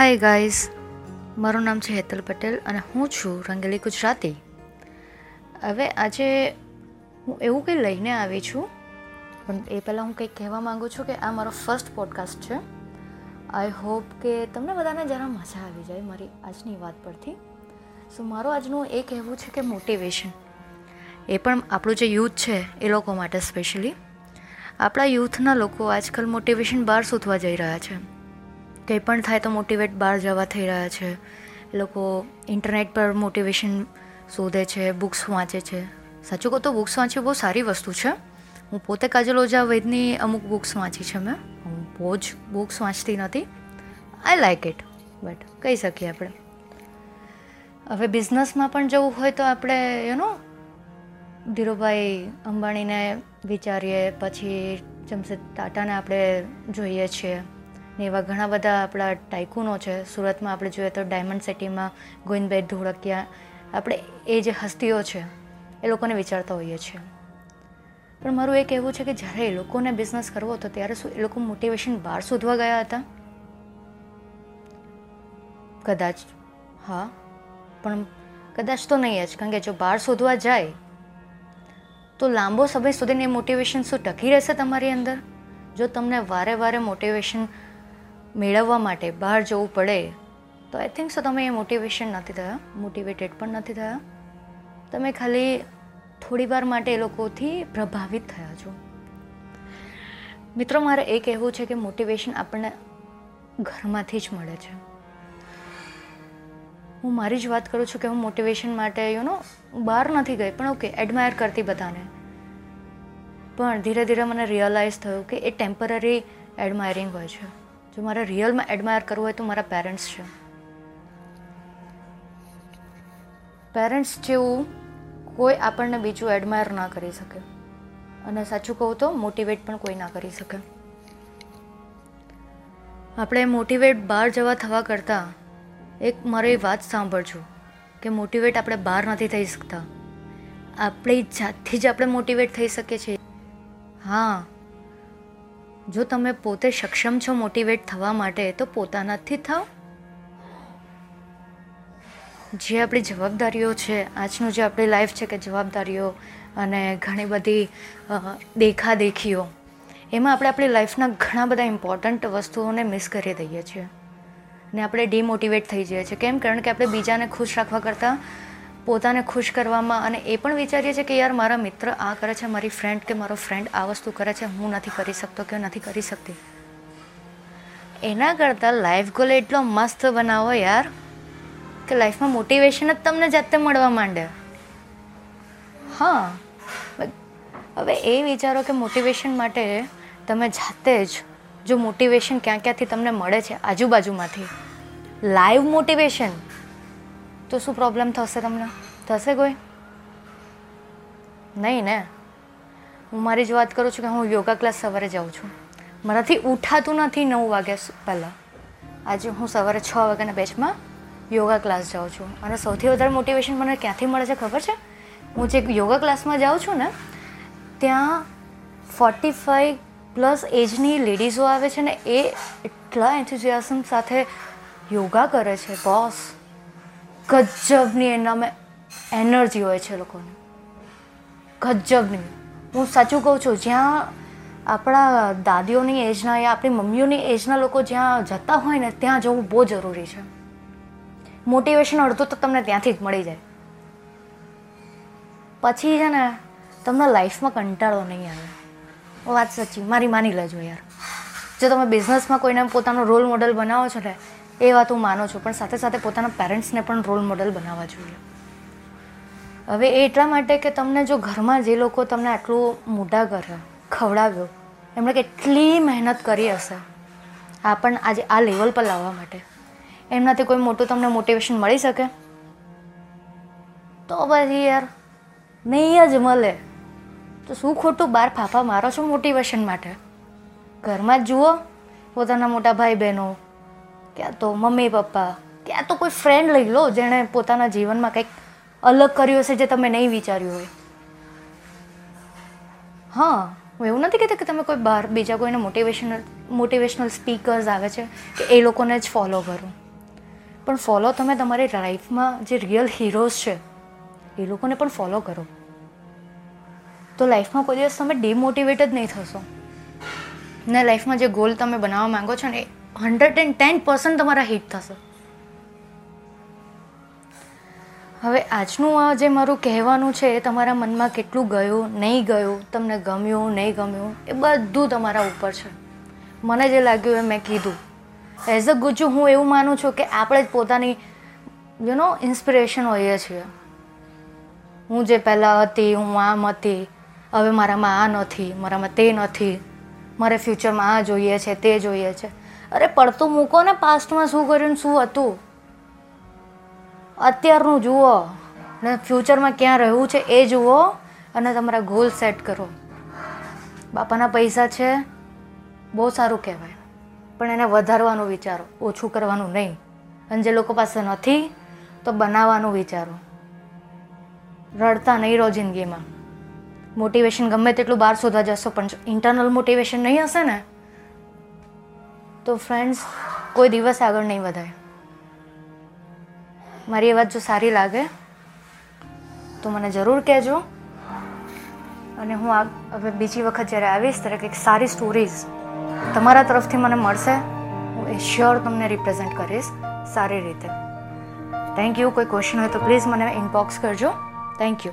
Hi guys મારું નામ છે હેતલ પટેલ અને હું છું રંગેલી ગુજરાતી. હવે આજે હું એવું કંઈ લઈને આવી છું. પણ એ પહેલાં હું કંઈક કહેવા માગું છું કે આ મારો ફર્સ્ટ પોડકાસ્ટ છે. આઈ હોપ કે તમને બધાને જરા મજા આવી જાય મારી આજની વાત પરથી. સો મારો આજનું એ કહેવું છે કે મોટિવેશન એ પણ આપણું જે યુથ છે એ લોકો માટે સ્પેશિયલી આપણા યુથના લોકો આજકાલ મોટિવેશન બહાર શોધવા જઈ રહ્યા છે. કંઈ પણ થાય તો મોટિવેટ બહાર જવા થઈ રહ્યા છે. એ લોકો ઇન્ટરનેટ પર મોટિવેશન શોધે છે બુક્સ વાંચે છે. સાચું કહું તો બુક્સ વાંચવી બહુ સારી વસ્તુ છે. હું પોતે કાજલ ઓઝા વૈદની અમુક બુક્સ વાંચી છે મેં. હું બહુ જ બુક્સ વાંચતી નથી. આઈ લાઇક ઇટ બટ કહી શકીએ આપણે. હવે બિઝનેસમાં પણ જવું હોય તો આપણે યુ ધીરુભાઈ અંબાણીને વિચારીએ, પછી જમશેદ ટાટાને આપણે જોઈએ છીએ. ને એવા ઘણા બધા આપણા ટાઈકુનો છે. સુરતમાં આપણે જોઈએ તો ડાયમંડ સિટીમાં ગોવિંદભાઈ ધોળકિયા, આપણે એ જે હસ્તીઓ છે, એ લોકોને વિચારતા હોઈએ છીએ. પણ મારું એ કહેવું છે કે જ્યારે એ લોકોને બિઝનેસ કરવો હતો, ત્યારે શું એ લોકો મોટિવેશન બહાર શોધવા ગયા હતા? કદાચ, હા. પણ કદાચ તો નહીં જ, કારણ કે જો બહાર શોધવા જાય, તો લાંબો સમય સુધીની મોટિવેશન શું ટકી રહેશે તમારી અંદર? જો તમને વારે વારે મોટિવેશન મેળવવા માટે બહાર જવું પડે, તો આઈ થિંક સો તમે એ મોટિવેશન નથી થયા. મોટિવેટેડ પણ નથી થયા. તમે ખાલી થોડી વાર માટે એ લોકોથી પ્રભાવિત થયા છો. મિત્રો, મારે એ કહેવું છે કે મોટિવેશન આપણને ઘરમાંથી જ મળે છે. હું મારી જ વાત કરું છું કે હું મોટિવેશન માટે યુ નો બહાર નથી ગઈ, પણ ઓકે એડમાયર કરતી બધાને. પણ ધીરે ધીરે મને રિયલાઇઝ થયું કે એ ટેમ્પરરી એડમાયરિંગ હોય છે. જો મારે રિયલમાં એડમાયર કરવું હોય તો મારા પેરેન્ટ્સ છે. પેરેન્ટ્સ જેવું કોઈ આપણને બીજું એડમાયર ના કરી શકે. અને સાચું કહું તો મોટિવેટ પણ કોઈ ના કરી શકે. આપણે મોટિવેટ બહાર જવા થવા કરતાં એક મારી વાત સાંભળજો કે મોટિવેટ આપણે બહાર નથી થઈ શકતા. આપણી જાતથી જ આપણે મોટિવેટ થઈ શકીએ છીએ. હા જો તમે પોતે સક્ષમ છો મોટિવેટ થવા માટે, તો પોતાનાથી થાવ. જે આપણી જવાબદારીઓ છે, આજનું જે આપણી લાઈફ છે કે જવાબદારીઓ અને ઘણી બધી દેખાદેખીઓ, એમાં આપણે આપણી લાઈફના ઘણા બધા ઇમ્પોર્ટન્ટ વસ્તુઓને મિસ કરી દઈએ છીએ. ને આપણે ડિમોટિવેટ થઈ જઈએ છીએ. કેમ? કારણ કે આપણે બીજાને ખુશ રાખવા કરતાં પોતાને ખુશ કરવામાં અને એ પણ વિચારીએ છીએ કે યાર, મારા મિત્ર આ કરે છે, મારી ફ્રેન્ડ કે મારો ફ્રેન્ડ આ વસ્તુ કરે છે, હું નથી કરી શકતો કે નથી કરી શકતી. એના કરતાં લાઈફ ગોલ એટલો મસ્ત બનાવો યાર કે લાઈફમાં મોટિવેશન જ તમને જાતે મળવા માંડે. હા હવે એ વિચારો કે મોટિવેશન માટે તમે જાતે જ જો મોટિવેશન ક્યાં ક્યાંથી તમને મળે છે, આજુબાજુમાંથી. લાઈવ મોટિવેશન તો શું પ્રોબ્લેમ થશે તમને? થશે કોઈ? નહીં ને. હું મારી જ વાત કરું છું કે હું યોગા ક્લાસ સવારે જાઉં છું. મારાથી ઉઠાતું નથી નવ વાગ્યા પહેલાં. આજે હું સવારે છ વાગ્યાના બેચમાં યોગા ક્લાસ જાઉં છું. અને સૌથી વધારે મોટિવેશન મને ક્યાંથી મળે છે ખબર છે? હું જે યોગા ક્લાસમાં જાઉં છું ને, ત્યાં ફોર્ટી ફાઈવ પ્લસ એજની લેડીઝો આવે છે ને, એ એટલા એન્થુઝિયાઝમ સાથે યોગા કરે છે બોસ ગજબની એનામાં એનર્જી હોય છે લોકોને. ગજબની. હું સાચું કહું છું, જ્યાં આપણા દાદીઓની એજના યા આપણી મમ્મીઓની એજના લોકો જ્યાં જતા હોય ને, ત્યાં જવું બહુ જરૂરી છે. મોટિવેશન અડધું તો તમને ત્યાંથી જ મળી જાય. પછી છે ને, તમને લાઈફમાં કંટાળો નહીં આવે. વાત સાચી, મારી માની લેજો યાર. જો તમે બિઝનેસમાં કોઈને પોતાનો રોલ મોડલ બનાવો છો ને એ વાત હું માનું છું, પણ સાથે સાથે પોતાના પેરેન્ટ્સને પણ રોલ મોડલ બનાવવા જોઈએ. હવે એ એટલા માટે કે તમને જો ઘરમાં જે લોકો તમને આટલું મોટા કરે ખવડાવ્યો, એમણે કેટલી મહેનત કરી હશે, આ પણ આજે આ લેવલ પર લાવવા માટે. એમનાથી કોઈ મોટું તમને મોટિવેશન મળી શકે? તો પછી યાર, નહીં જ મળે. તો શું ખોટું બાર ફાફા મારો છો મોટિવેશન માટે? ઘરમાં જ જુઓ, પોતાના મોટા ભાઈ બહેનો ક્યાં તો મમ્મી, પપ્પા, ક્યાં તો કોઈ ફ્રેન્ડ લઈ લો જેણે પોતાના જીવનમાં કંઈક અલગ કર્યું હશે જે તમે નહીં વિચાર્યું હોય. હા હું એવું નથી કહેતી કે તમે કોઈ બહાર, બીજા કોઈને મોટિવેશનલ મોટિવેશનલ સ્પીકર્સ આવે છે કે એ લોકોને જ ફોલો કરો. પણ ફોલો તમે તમારી લાઈફમાં જે રિયલ હીરોઝ છે, એ લોકોને પણ ફોલો કરો. તો લાઈફમાં કોઈ દિવસ તમે ડિમોટિવેટ જ નહીં થશો. ને લાઈફમાં જે ગોલ તમે બનાવવા માંગો છો ને હંડ્રેડ એન્ડ ટેન પર્સન્ટ તમારા હિટ થશે. હવે આજનું આ જે મારું કહેવાનું છે, એ તમારા મનમાં કેટલું ગયું, નહીં ગયું, તમને ગમ્યું, નહીં ગમ્યું, એ બધું તમારા ઉપર છે. મને જે લાગ્યું એ મેં કીધું. એઝ અ ગુજુ, હું એવું માનું છું કે આપણે જ પોતાની યુ નો ઇન્સ્પિરેશન હોઈએ છીએ. હું જે પહેલાં હતી, હું આમ હતી, હવે મારામાં આ નથી, મારામાં તે નથી. મારે ફ્યુચરમાં આ જોઈએ છે, તે જોઈએ છે. અરે, પડતું મૂકો ને પાસ્ટમાં શું કર્યું શું હતું? અત્યારનું જુઓ. ને ફ્યુચરમાં ક્યાં રહેવું છે એ જુઓ અને તમારા ગોલ સેટ કરો. બાપાના પૈસા છે, બહુ સારું કહેવાય. પણ એને વધારવાનું વિચારો, ઓછું કરવાનું નહીં. અને જે લોકો પાસે નથી, તો બનાવવાનું વિચારો. રડતા નહીં રહો જિંદગીમાં. મોટિવેશન ગમે તેટલું બહાર શોધવા જશો, પણ ઇન્ટરનલ મોટિવેશન નહીં હશે ને? તો ફ્રેન્ડ્સ કોઈ દિવસ આગળ નહીં વધાય મારી એ વાત જો સારી લાગે, તો મને જરૂર કહેજો. અને હું આ હવે બીજી વખત જ્યારે આવીશ, ત્યારે કંઈક સારી સ્ટોરીઝ તમારા તરફથી મને મળશે. હું એ શ્યોર તમને રિપ્રેઝેન્ટ કરીશ સારી રીતે. થેન્ક યુ કોઈ ક્વેશ્ચન હોય તો પ્લીઝ મને ઇનબોક્સ કરજો. Thank you